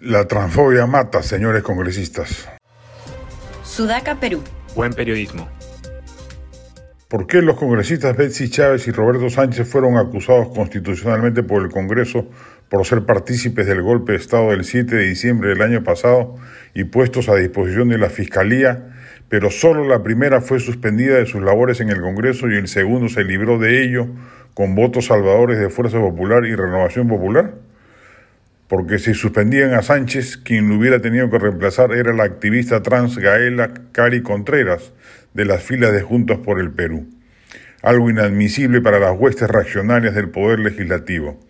La transfobia mata, señores congresistas. Sudaca, Perú. Buen periodismo. ¿Por qué los congresistas Betsy Chávez y Roberto Sánchez fueron acusados constitucionalmente por el Congreso por ser partícipes del golpe de Estado del 7 de diciembre del año pasado y puestos a disposición de la Fiscalía, pero solo la primera fue suspendida de sus labores en el Congreso y el segundo se libró de ello con votos salvadores de Fuerza Popular y Renovación Popular? Porque si suspendían a Sánchez, quien lo hubiera tenido que reemplazar era la activista trans Gaela Cari Contreras, de las filas de Juntos por el Perú. Algo inadmisible para las huestes reaccionarias del Poder Legislativo.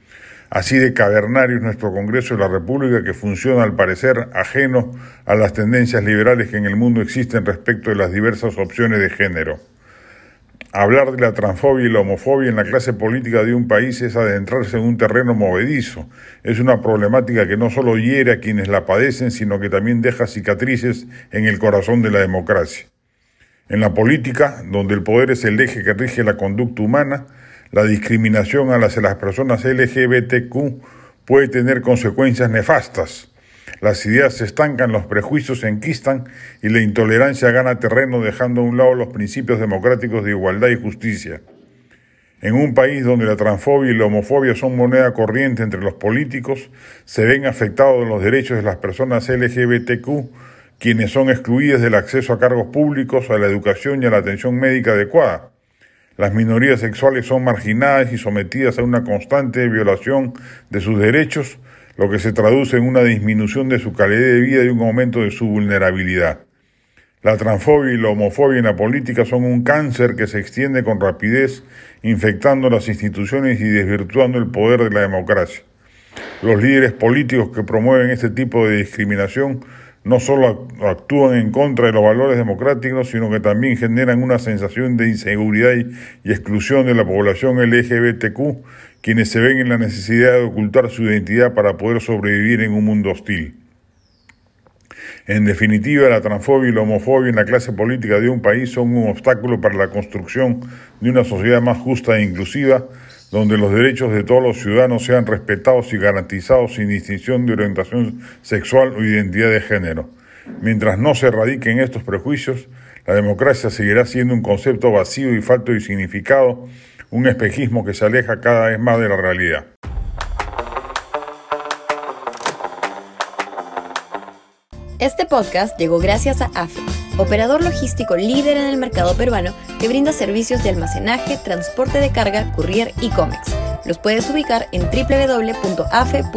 Así de cavernario es nuestro Congreso de la República que funciona al parecer ajeno a las tendencias liberales que en el mundo existen respecto de las diversas opciones de género. Hablar de la transfobia y la homofobia en la clase política de un país es adentrarse en un terreno movedizo. Es una problemática que no solo hiere a quienes la padecen, sino que también deja cicatrices en el corazón de la democracia. En la política, donde el poder es el eje que rige la conducta humana, la discriminación a las, las personas LGBTQ puede tener consecuencias nefastas las ideas se estancan, los prejuicios se enquistan y la intolerancia gana terreno dejando a un lado los principios democráticos de igualdad y justicia. En un país donde la transfobia y la homofobia son moneda corriente entre los políticos, se ven afectados los derechos de las personas LGBTQ, quienes son excluidas del acceso a cargos públicos, a la educación y a la atención médica adecuada. Las minorías sexuales son marginadas y sometidas a una constante violación de sus derechos, lo que se traduce en una disminución de su calidad de vida y un aumento de su vulnerabilidad. La transfobia y la homofobia en la política son un cáncer que se extiende con rapidez, infectando las instituciones y desvirtuando el poder de la democracia. Los líderes políticos que promueven este tipo de discriminación no solo actúan en contra de los valores democráticos, sino que también generan una sensación de inseguridad y, exclusión de la población LGBTQ, quienes se ven en la necesidad de ocultar su identidad para poder sobrevivir en un mundo hostil. En definitiva, la transfobia y la homofobia en la clase política de un país son un obstáculo para la construcción de una sociedad más justa e inclusiva, donde los derechos de todos los ciudadanos sean respetados y garantizados sin distinción de orientación sexual o identidad de género. Mientras no se erradiquen estos prejuicios, la democracia seguirá siendo un concepto vacío y falto de significado, un espejismo que se aleja cada vez más de la realidad. Este podcast llegó gracias a AFE, operador logístico líder en el mercado peruano que brinda servicios de almacenaje, transporte de carga, courier y cómics. Los puedes ubicar en www.afe.pe.